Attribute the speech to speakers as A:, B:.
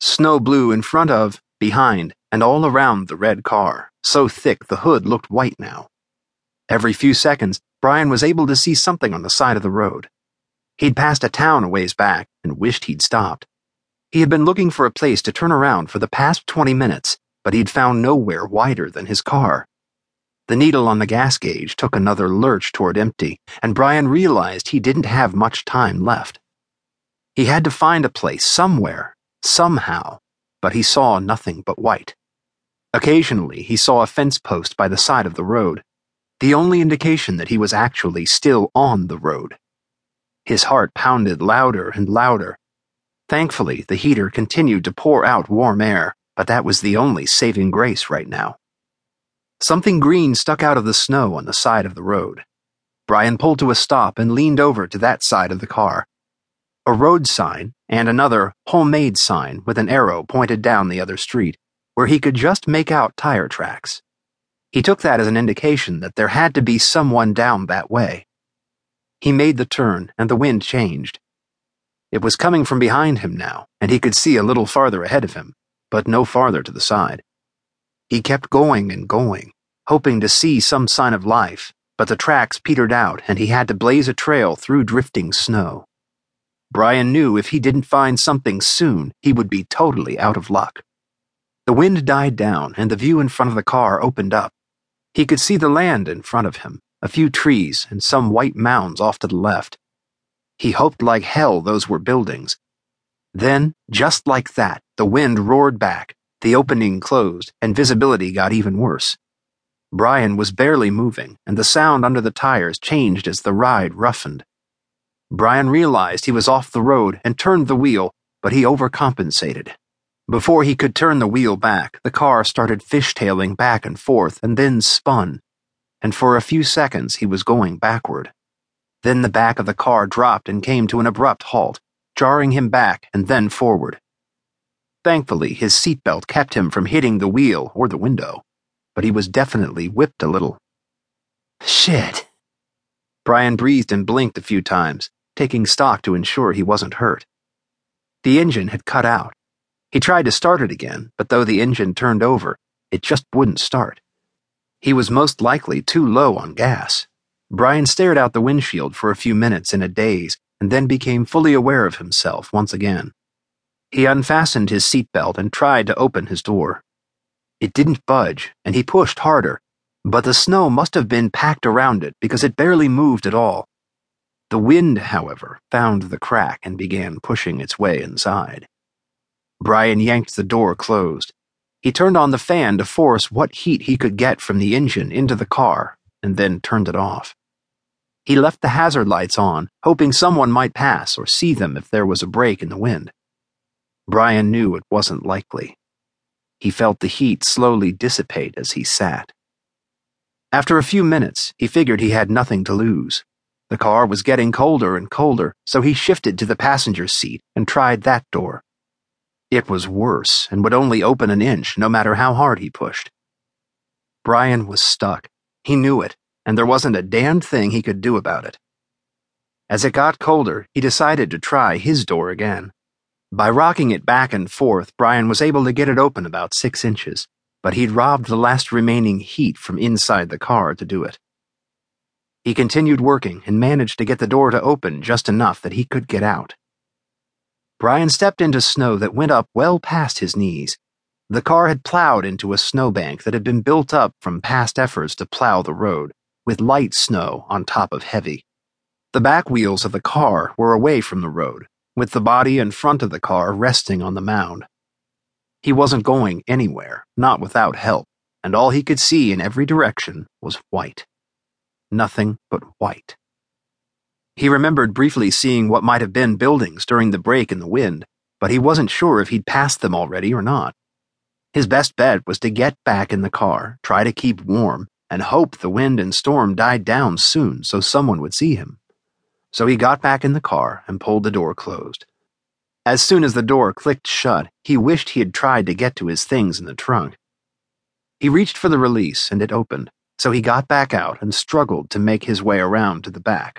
A: Snow blew in front of, behind, and all around the red car, so thick the hood looked white now. Every few seconds, Brian was able to see something on the side of the road. He'd passed a town a ways back and wished he'd stopped. He had been looking for a place to turn around for the past 20 minutes, but he'd found nowhere wider than his car. The needle on the gas gauge took another lurch toward empty, and Brian realized he didn't have much time left. He had to find a place somewhere, somehow, but he saw nothing but white. Occasionally, he saw a fence post by the side of the road, the only indication that he was actually still on the road. His heart pounded louder and louder. Thankfully, the heater continued to pour out warm air, but that was the only saving grace right now. Something green stuck out of the snow on the side of the road. Brian pulled to a stop and leaned over to that side of the car. A road sign and another homemade sign with an arrow pointed down the other street, where he could just make out tire tracks. He took that as an indication that there had to be someone down that way. He made the turn, and the wind changed. It was coming from behind him now, and he could see a little farther ahead of him, but no farther to the side. He kept going and going, hoping to see some sign of life, but the tracks petered out and he had to blaze a trail through drifting snow. Brian knew if he didn't find something soon, he would be totally out of luck. The wind died down and the view in front of the car opened up. He could see the land in front of him, a few trees, and some white mounds off to the left. He hoped like hell those were buildings. Then, just like that, the wind roared back, the opening closed, and visibility got even worse. Brian was barely moving, and the sound under the tires changed as the ride roughened. Brian realized he was off the road and turned the wheel, but he overcompensated. Before he could turn the wheel back, the car started fishtailing back and forth and then spun, and for a few seconds he was going backward. Then the back of the car dropped and came to an abrupt halt, jarring him back and then forward. Thankfully, his seatbelt kept him from hitting the wheel or the window, but he was definitely whipped a little. Shit. Brian breathed and blinked a few times, taking stock to ensure he wasn't hurt. The engine had cut out. He tried to start it again, but though the engine turned over, it just wouldn't start. He was most likely too low on gas. Brian stared out the windshield for a few minutes in a daze and then became fully aware of himself once again. He unfastened his seatbelt and tried to open his door. It didn't budge, and he pushed harder, but the snow must have been packed around it because it barely moved at all. The wind, however, found the crack and began pushing its way inside. Brian yanked the door closed. He turned on the fan to force what heat he could get from the engine into the car, and then turned it off. He left the hazard lights on, hoping someone might pass or see them if there was a break in the wind. Brian knew it wasn't likely. He felt the heat slowly dissipate as he sat. After a few minutes, he figured he had nothing to lose. The car was getting colder and colder, so he shifted to the passenger's seat and tried that door. It was worse and would only open an inch no matter how hard he pushed. Brian was stuck. He knew it, and there wasn't a damned thing he could do about it. As it got colder, he decided to try his door again. By rocking it back and forth, Brian was able to get it open about six inches, but he'd robbed the last remaining heat from inside the car to do it. He continued working and managed to get the door to open just enough that he could get out. Brian stepped into snow that went up well past his knees. The car had plowed into a snowbank that had been built up from past efforts to plow the road, with light snow on top of heavy. The back wheels of the car were away from the road, with the body and front of the car resting on the mound. He wasn't going anywhere, not without help, and all he could see in every direction was white. Nothing but white. He remembered briefly seeing what might have been buildings during the break in the wind, but he wasn't sure if he'd passed them already or not. His best bet was to get back in the car, try to keep warm, and hope the wind and storm died down soon so someone would see him. So he got back in the car and pulled the door closed. As soon as the door clicked shut, he wished he had tried to get to his things in the trunk. He reached for the release and it opened, so he got back out and struggled to make his way around to the back.